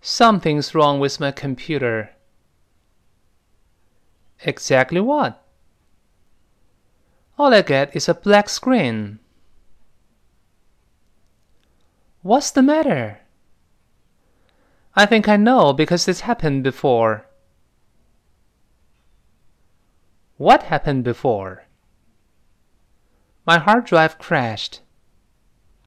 Something's wrong with my computer. Exactly what? All I get is a black screen. What's the matter? I think I know because this happened before. What happened before? My hard drive crashed.